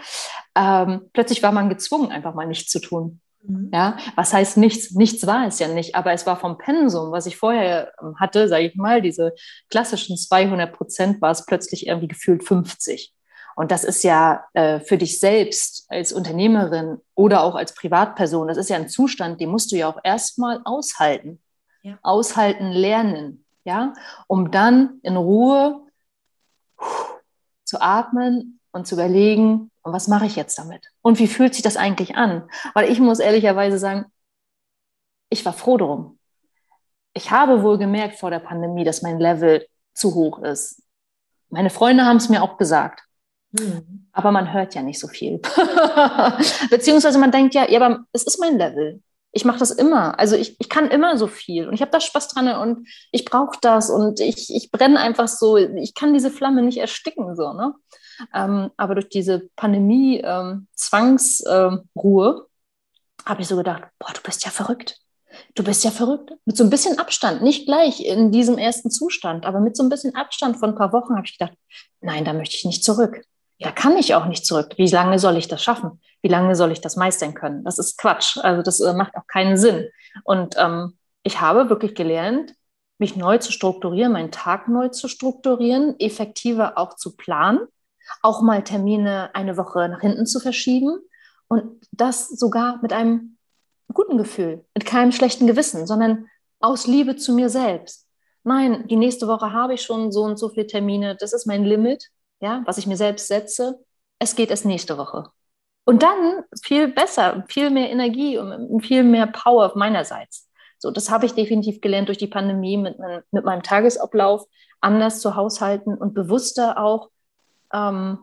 Ähm, plötzlich war man gezwungen, einfach mal nichts zu tun. Mhm. Ja, was heißt nichts? Nichts war es ja nicht, aber es war vom Pensum, was ich vorher ähm, hatte, sage ich mal, diese klassischen 200 Prozent, war es plötzlich irgendwie gefühlt 50. Und das ist ja äh, für dich selbst als Unternehmerin oder auch als Privatperson, das ist ja ein Zustand, den musst du ja auch erstmal aushalten. Ja. Aushalten lernen, ja, um dann in Ruhe zu atmen und zu überlegen, und was mache ich jetzt damit? Und wie fühlt sich das eigentlich an? Weil ich muss ehrlicherweise sagen, ich war froh drum. Ich habe wohl gemerkt vor der Pandemie, dass mein Level zu hoch ist. Meine Freunde haben es mir auch gesagt. Hm. Aber man hört ja nicht so viel. Beziehungsweise man denkt ja, ja, aber es ist mein Level. Ich mache das immer. Also ich, ich kann immer so viel und ich habe da Spaß dran und ich brauche das und ich, ich brenne einfach so. Ich kann diese Flamme nicht ersticken. So, ne? Ähm, aber durch diese Pandemie-Zwangsruhe ähm, habe ich so gedacht, boah, du bist ja verrückt. Du bist ja verrückt. Mit so ein bisschen Abstand, nicht gleich in diesem ersten Zustand, aber mit so ein bisschen Abstand von ein paar Wochen habe ich gedacht, nein, da möchte ich nicht zurück. Da kann ich auch nicht zurück. Wie lange soll ich das schaffen? Wie lange soll ich das meistern können? Das ist Quatsch. Also das äh, macht auch keinen Sinn. Und ähm, ich habe wirklich gelernt, mich neu zu strukturieren, meinen Tag neu zu strukturieren, effektiver auch zu planen auch mal Termine eine Woche nach hinten zu verschieben und das sogar mit einem guten Gefühl, mit keinem schlechten Gewissen, sondern aus Liebe zu mir selbst. Nein, die nächste Woche habe ich schon so und so viele Termine, das ist mein Limit, ja, was ich mir selbst setze. Es geht erst nächste Woche. Und dann viel besser, viel mehr Energie und viel mehr Power meinerseits. So, das habe ich definitiv gelernt durch die Pandemie mit, mit meinem Tagesablauf, anders zu haushalten und bewusster auch ähm,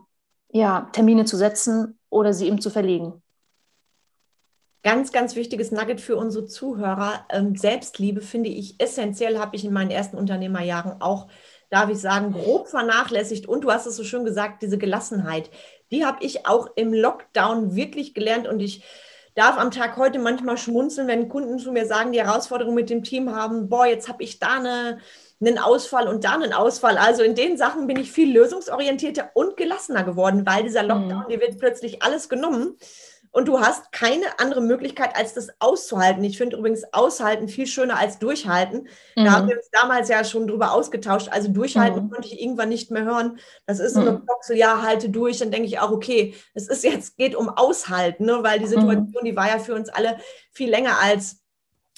ja, Termine zu setzen oder sie ihm zu verlegen. Ganz, ganz wichtiges Nugget für unsere Zuhörer. Ähm, Selbstliebe finde ich essentiell, habe ich in meinen ersten Unternehmerjahren auch, darf ich sagen, grob vernachlässigt. Und du hast es so schön gesagt, diese Gelassenheit, die habe ich auch im Lockdown wirklich gelernt und ich darf am Tag heute manchmal schmunzeln, wenn Kunden zu mir sagen, die Herausforderung mit dem Team haben, boah, jetzt habe ich da eine, einen Ausfall und da einen Ausfall. Also in den Sachen bin ich viel lösungsorientierter und gelassener geworden, weil dieser mhm. Lockdown, mhm. dir wird plötzlich alles genommen und du hast keine andere Möglichkeit, als das auszuhalten. Ich finde übrigens aushalten viel schöner als durchhalten. Mhm. Da haben mhm. wir uns damals ja schon drüber ausgetauscht. Also durchhalten mhm. konnte ich irgendwann nicht mehr hören. Das ist so eine Boxel, mhm. ja, halte durch. Dann denke ich auch, okay, es ist jetzt, geht um Aushalten, ne? weil die mhm. Situation, die war ja für uns alle viel länger als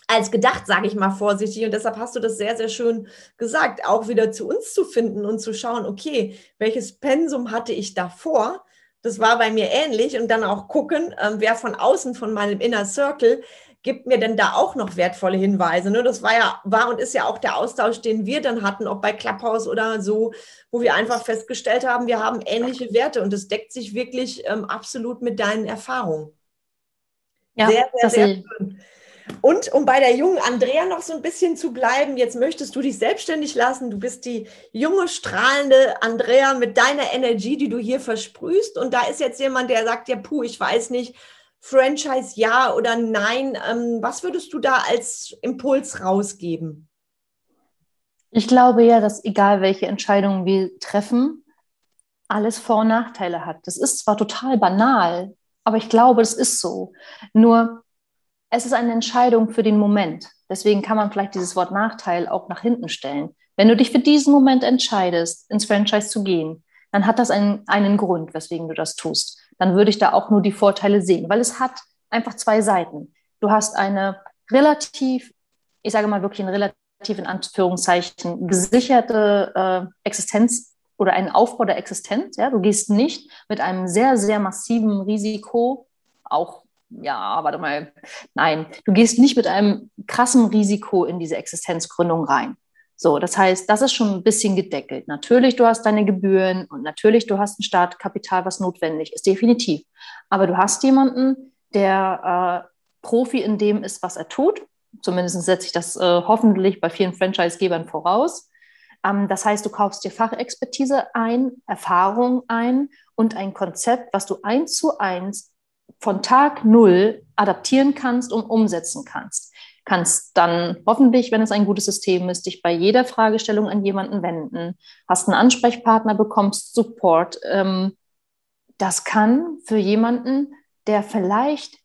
als gedacht, sage ich mal vorsichtig. Und deshalb hast du das sehr, sehr schön gesagt, auch wieder zu uns zu finden und zu schauen, okay, welches Pensum hatte ich davor? Das war bei mir ähnlich und dann auch gucken, ähm, wer von außen, von meinem Inner Circle, gibt mir denn da auch noch wertvolle Hinweise. Ne? Das war ja, war und ist ja auch der Austausch, den wir dann hatten, ob bei Clubhouse oder so, wo wir einfach festgestellt haben, wir haben ähnliche Werte und das deckt sich wirklich ähm, absolut mit deinen Erfahrungen. Ja, sehr, sehr, sehr schön. Und um bei der jungen Andrea noch so ein bisschen zu bleiben, jetzt möchtest du dich selbstständig lassen. Du bist die junge, strahlende Andrea mit deiner Energie, die du hier versprühst. Und da ist jetzt jemand, der sagt, ja, puh, ich weiß nicht, Franchise ja oder nein. Ähm, was würdest du da als Impuls rausgeben? Ich glaube ja, dass egal welche Entscheidungen wir treffen, alles Vor- und Nachteile hat. Das ist zwar total banal, aber ich glaube, es ist so. Nur es ist eine Entscheidung für den Moment. Deswegen kann man vielleicht dieses Wort Nachteil auch nach hinten stellen. Wenn du dich für diesen Moment entscheidest, ins Franchise zu gehen, dann hat das einen, einen Grund, weswegen du das tust. Dann würde ich da auch nur die Vorteile sehen, weil es hat einfach zwei Seiten. Du hast eine relativ, ich sage mal wirklich in relativ in Anführungszeichen gesicherte äh, Existenz oder einen Aufbau der Existenz. Ja? Du gehst nicht mit einem sehr, sehr massiven Risiko, auch ja, warte mal, nein, du gehst nicht mit einem krassen Risiko in diese Existenzgründung rein. So, das heißt, das ist schon ein bisschen gedeckelt. Natürlich, du hast deine Gebühren und natürlich, du hast ein Startkapital, was notwendig ist, definitiv. Aber du hast jemanden, der äh, Profi in dem ist, was er tut. Zumindest setze ich das äh, hoffentlich bei vielen Franchise-Gebern voraus. Ähm, das heißt, du kaufst dir Fachexpertise ein, Erfahrung ein und ein Konzept, was du eins zu eins von Tag null adaptieren kannst und umsetzen kannst. Kannst dann hoffentlich, wenn es ein gutes System ist, dich bei jeder Fragestellung an jemanden wenden, hast einen Ansprechpartner, bekommst Support. Ähm, das kann für jemanden, der vielleicht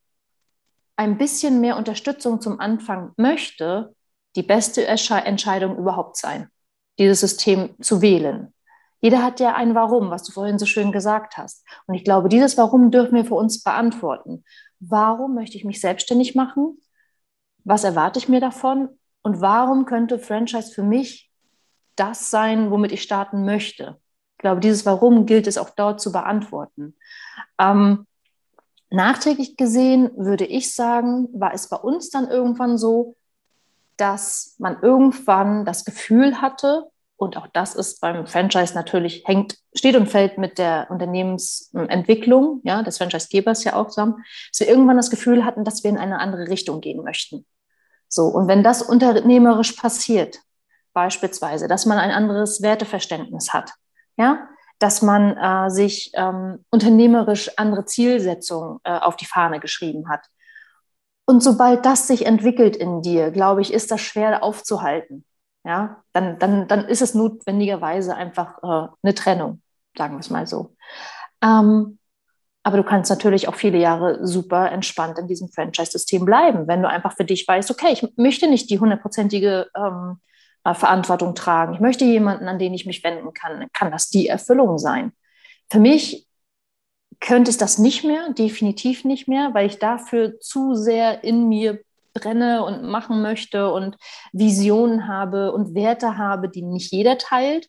ein bisschen mehr Unterstützung zum Anfang möchte, die beste Entscheidung überhaupt sein, dieses System zu wählen. Jeder hat ja ein Warum, was du vorhin so schön gesagt hast. Und ich glaube, dieses Warum dürfen wir für uns beantworten. Warum möchte ich mich selbstständig machen? Was erwarte ich mir davon? Und warum könnte Franchise für mich das sein, womit ich starten möchte? Ich glaube, dieses Warum gilt es auch dort zu beantworten. Ähm, nachträglich gesehen würde ich sagen, war es bei uns dann irgendwann so, dass man irgendwann das Gefühl hatte, und auch das ist beim Franchise natürlich, hängt, steht und fällt mit der Unternehmensentwicklung ja, des Franchisegebers ja auch zusammen, dass wir irgendwann das Gefühl hatten, dass wir in eine andere Richtung gehen möchten. So, und wenn das unternehmerisch passiert, beispielsweise, dass man ein anderes Werteverständnis hat, ja, dass man äh, sich ähm, unternehmerisch andere Zielsetzungen äh, auf die Fahne geschrieben hat. Und sobald das sich entwickelt in dir, glaube ich, ist das schwer aufzuhalten ja, dann, dann, dann ist es notwendigerweise einfach äh, eine Trennung, sagen wir es mal so. Ähm, aber du kannst natürlich auch viele Jahre super entspannt in diesem Franchise-System bleiben, wenn du einfach für dich weißt, okay, ich möchte nicht die hundertprozentige ähm, äh, Verantwortung tragen. Ich möchte jemanden, an den ich mich wenden kann. Kann das die Erfüllung sein? Für mich könnte es das nicht mehr, definitiv nicht mehr, weil ich dafür zu sehr in mir brenne und machen möchte und Visionen habe und Werte habe, die nicht jeder teilt.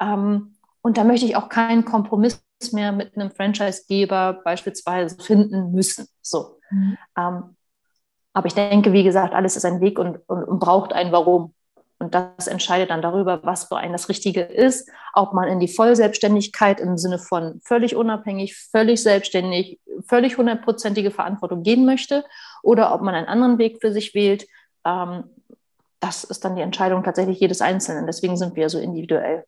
Ähm, und da möchte ich auch keinen Kompromiss mehr mit einem Franchisegeber beispielsweise finden müssen. So. Mhm. Ähm, aber ich denke, wie gesagt, alles ist ein Weg und, und, und braucht ein Warum. Und das entscheidet dann darüber, was für einen das Richtige ist, ob man in die Vollselbstständigkeit im Sinne von völlig unabhängig, völlig selbstständig, völlig hundertprozentige Verantwortung gehen möchte oder ob man einen anderen Weg für sich wählt. Ähm, das ist dann die Entscheidung tatsächlich jedes Einzelnen. Deswegen sind wir so individuell.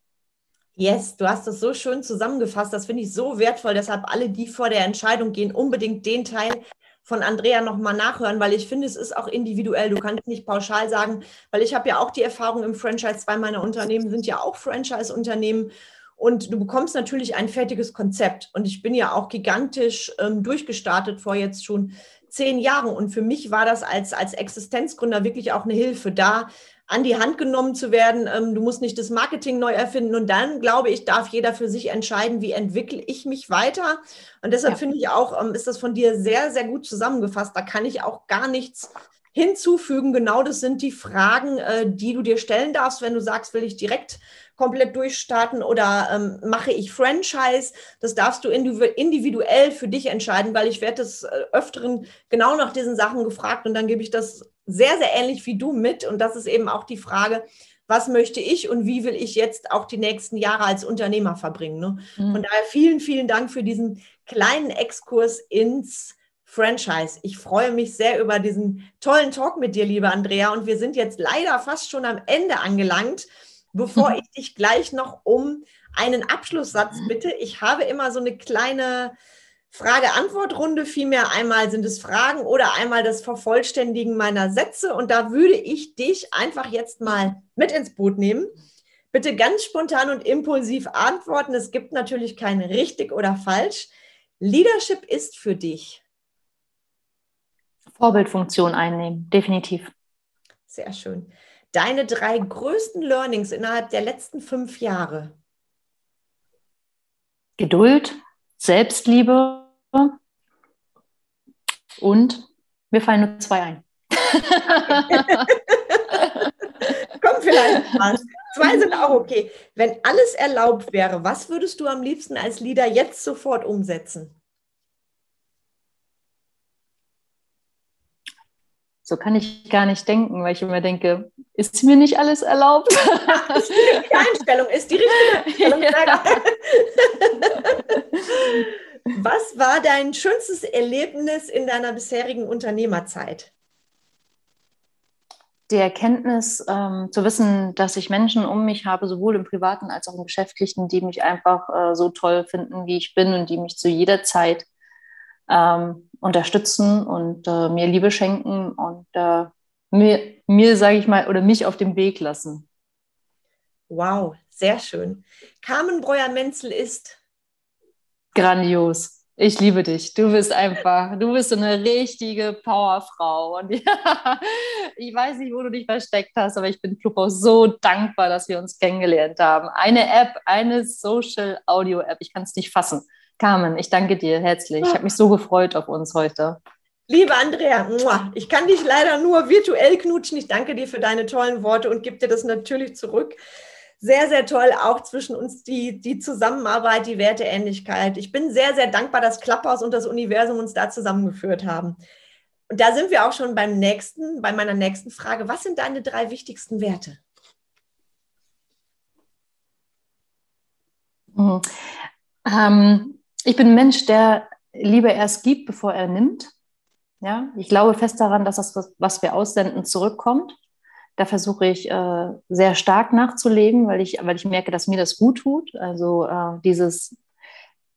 Yes, du hast das so schön zusammengefasst. Das finde ich so wertvoll. Deshalb alle, die vor der Entscheidung gehen, unbedingt den Teil von Andrea nochmal nachhören, weil ich finde, es ist auch individuell. Du kannst nicht pauschal sagen, weil ich habe ja auch die Erfahrung im Franchise. Zwei meiner Unternehmen sind ja auch Franchise-Unternehmen. Und du bekommst natürlich ein fertiges Konzept. Und ich bin ja auch gigantisch ähm, durchgestartet vor jetzt schon zehn Jahren. Und für mich war das als, als Existenzgründer wirklich auch eine Hilfe, da an die Hand genommen zu werden. Ähm, du musst nicht das Marketing neu erfinden. Und dann, glaube ich, darf jeder für sich entscheiden, wie entwickle ich mich weiter. Und deshalb ja. finde ich auch, ähm, ist das von dir sehr, sehr gut zusammengefasst. Da kann ich auch gar nichts hinzufügen. Genau das sind die Fragen, äh, die du dir stellen darfst, wenn du sagst, will ich direkt komplett durchstarten oder ähm, mache ich Franchise? Das darfst du individuell für dich entscheiden, weil ich werde des äh, Öfteren genau nach diesen Sachen gefragt und dann gebe ich das sehr, sehr ähnlich wie du mit. Und das ist eben auch die Frage, was möchte ich und wie will ich jetzt auch die nächsten Jahre als Unternehmer verbringen. Ne? Mhm. Von daher vielen, vielen Dank für diesen kleinen Exkurs ins Franchise. Ich freue mich sehr über diesen tollen Talk mit dir, liebe Andrea. Und wir sind jetzt leider fast schon am Ende angelangt. Bevor ich dich gleich noch um einen Abschlusssatz bitte, ich habe immer so eine kleine Frage-Antwort-Runde, vielmehr einmal sind es Fragen oder einmal das Vervollständigen meiner Sätze. Und da würde ich dich einfach jetzt mal mit ins Boot nehmen. Bitte ganz spontan und impulsiv antworten. Es gibt natürlich kein richtig oder falsch. Leadership ist für dich. Vorbildfunktion einnehmen, definitiv. Sehr schön. Deine drei größten Learnings innerhalb der letzten fünf Jahre. Geduld, Selbstliebe und mir fallen nur zwei ein. Komm, vielleicht was. Zwei sind auch okay. Wenn alles erlaubt wäre, was würdest du am liebsten als Leader jetzt sofort umsetzen? So kann ich gar nicht denken, weil ich immer denke, ist mir nicht alles erlaubt? die Einstellung ist die richtige Einstellung. Ja. Was war dein schönstes Erlebnis in deiner bisherigen Unternehmerzeit? Die Erkenntnis ähm, zu wissen, dass ich Menschen um mich habe, sowohl im privaten als auch im geschäftlichen, die mich einfach äh, so toll finden, wie ich bin und die mich zu jeder Zeit ähm, unterstützen und äh, mir Liebe schenken und äh, mir, mir sage ich mal, oder mich auf dem Weg lassen. Wow, sehr schön. Carmen Breuer-Menzel ist Grandios. Ich liebe dich. Du bist einfach, du bist so eine richtige Powerfrau. Und ja, ich weiß nicht, wo du dich versteckt hast, aber ich bin Clubhaus so dankbar, dass wir uns kennengelernt haben. Eine App, eine Social Audio App. Ich kann es nicht fassen. Carmen, ich danke dir herzlich. Ich habe mich so gefreut auf uns heute. Liebe Andrea, ich kann dich leider nur virtuell knutschen. Ich danke dir für deine tollen Worte und gebe dir das natürlich zurück sehr, sehr toll, auch zwischen uns die, die Zusammenarbeit, die Werteähnlichkeit. Ich bin sehr, sehr dankbar, dass Klapphaus und das Universum uns da zusammengeführt haben. Und da sind wir auch schon beim nächsten, bei meiner nächsten Frage. Was sind deine drei wichtigsten Werte? Mhm. Ähm, ich bin ein Mensch, der lieber erst gibt, bevor er nimmt. Ja, ich glaube fest daran, dass das, was wir aussenden, zurückkommt. Da versuche ich äh, sehr stark nachzulegen, weil ich, weil ich merke, dass mir das gut tut. Also äh, dieses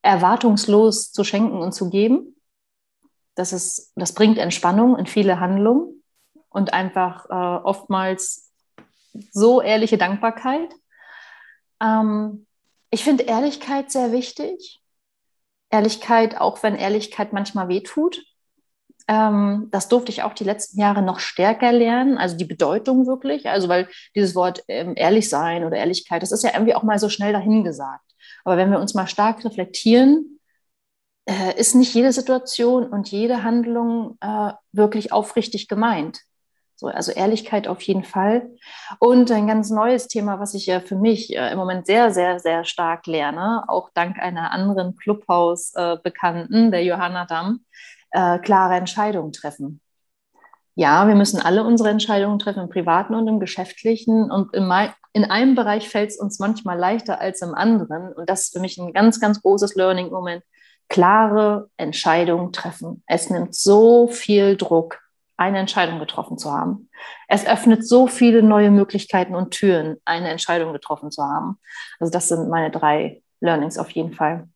erwartungslos zu schenken und zu geben. Das, ist, das bringt Entspannung in viele Handlungen und einfach äh, oftmals so ehrliche Dankbarkeit. Ähm, ich finde Ehrlichkeit sehr wichtig. Ehrlichkeit, auch wenn Ehrlichkeit manchmal wehtut. Ähm, das durfte ich auch die letzten Jahre noch stärker lernen, also die Bedeutung wirklich. Also, weil dieses Wort ähm, ehrlich sein oder Ehrlichkeit, das ist ja irgendwie auch mal so schnell dahingesagt. Aber wenn wir uns mal stark reflektieren, äh, ist nicht jede Situation und jede Handlung äh, wirklich aufrichtig gemeint. So, also Ehrlichkeit auf jeden Fall. Und ein ganz neues Thema, was ich ja für mich äh, im Moment sehr, sehr, sehr stark lerne, auch dank einer anderen Clubhaus-Bekannten, der Johanna Damm, äh, klare Entscheidungen treffen. ja, wir müssen alle unsere Entscheidungen treffen, im privaten und im geschäftlichen. Und in, in einem Bereich fällt es uns manchmal leichter als im anderen. Und das ist für mich ein ganz, ganz großes Learning-Moment. Klare Entscheidungen treffen. Es nimmt so viel Druck, eine Entscheidung getroffen zu haben. Es öffnet so viele neue Möglichkeiten und Türen, eine Entscheidung getroffen zu haben. Also das sind meine drei Learnings auf jeden Fall.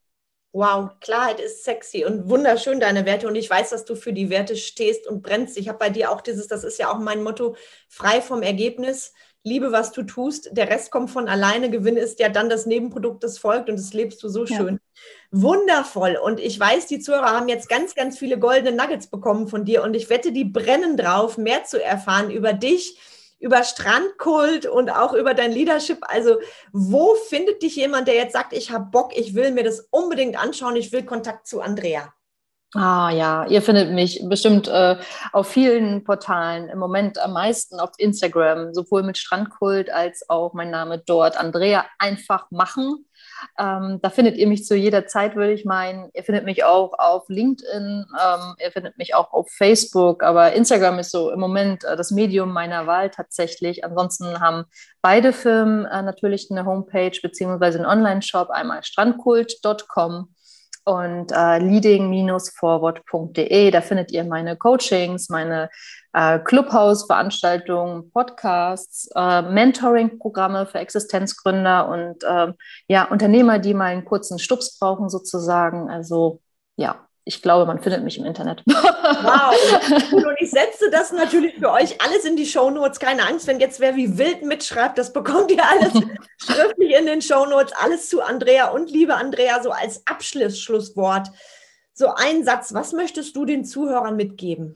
Wow, Klarheit ist sexy und wunderschön, deine Werte. Und ich weiß, dass du für die Werte stehst und brennst. Ich habe bei dir auch dieses, das ist ja auch mein Motto, frei vom Ergebnis. Liebe, was du tust. Der Rest kommt von alleine. Gewinn ist ja dann das Nebenprodukt, das folgt und das lebst du so schön. Ja. Wundervoll. Und ich weiß, die Zuhörer haben jetzt ganz, ganz viele goldene Nuggets bekommen von dir und ich wette, die brennen drauf, mehr zu erfahren über dich über Strandkult und auch über dein Leadership. Also wo findet dich jemand, der jetzt sagt, ich habe Bock, ich will mir das unbedingt anschauen, ich will Kontakt zu Andrea? Ah ja, ihr findet mich bestimmt äh, auf vielen Portalen, im Moment am meisten auf Instagram, sowohl mit Strandkult als auch mein Name dort. Andrea einfach machen. Ähm, da findet ihr mich zu jeder Zeit, würde ich meinen. Ihr findet mich auch auf LinkedIn, ähm, ihr findet mich auch auf Facebook, aber Instagram ist so im Moment äh, das Medium meiner Wahl tatsächlich. Ansonsten haben beide Firmen äh, natürlich eine Homepage beziehungsweise einen Online-Shop, einmal strandkult.com und äh, leading-forward.de. Da findet ihr meine Coachings, meine äh, Clubhouse-Veranstaltungen, Podcasts, äh, Mentoring-Programme für Existenzgründer und äh, ja, Unternehmer, die mal einen kurzen Stups brauchen sozusagen. Also ja, ich glaube, man findet mich im Internet. Wow. Und ich setze das natürlich für euch alles in die Show Notes. Keine Angst, wenn jetzt wer wie wild mitschreibt, das bekommt ihr alles schriftlich in den Show Notes. Alles zu Andrea und liebe Andrea, so als Abschlussschlusswort. So ein Satz, was möchtest du den Zuhörern mitgeben?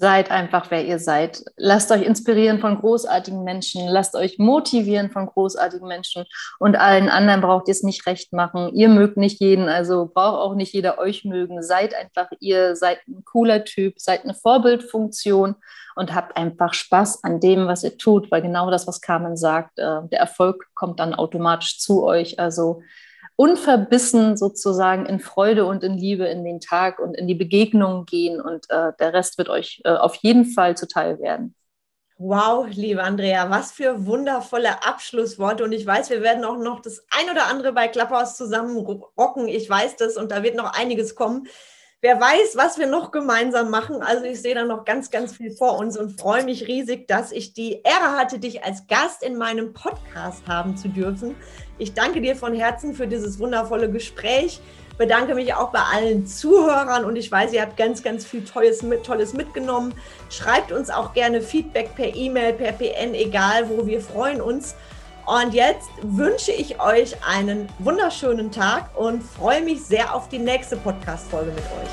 Seid einfach, wer ihr seid. Lasst euch inspirieren von großartigen Menschen. Lasst euch motivieren von großartigen Menschen. Und allen anderen braucht ihr es nicht recht machen. Ihr mögt nicht jeden, also braucht auch nicht jeder euch mögen. Seid einfach ihr, seid ein cooler Typ, seid eine Vorbildfunktion und habt einfach Spaß an dem, was ihr tut, weil genau das, was Carmen sagt, äh, der Erfolg kommt dann automatisch zu euch. Also unverbissen sozusagen in Freude und in Liebe in den Tag und in die Begegnungen gehen und äh, der Rest wird euch äh, auf jeden Fall zuteil werden. Wow, liebe Andrea, was für wundervolle Abschlussworte. Und ich weiß, wir werden auch noch das ein oder andere bei Klapphaus zusammen rocken. Ich weiß das und da wird noch einiges kommen. Wer weiß, was wir noch gemeinsam machen. Also ich sehe da noch ganz, ganz viel vor uns und freue mich riesig, dass ich die Ehre hatte, dich als Gast in meinem Podcast haben zu dürfen. Ich danke dir von Herzen für dieses wundervolle Gespräch. Bedanke mich auch bei allen Zuhörern und ich weiß, ihr habt ganz, ganz viel Tolles, Tolles mitgenommen. Schreibt uns auch gerne Feedback per E-Mail, per PN, egal wo. Wir freuen uns. Und jetzt wünsche ich euch einen wunderschönen Tag und freue mich sehr auf die nächste Podcast-Folge mit euch.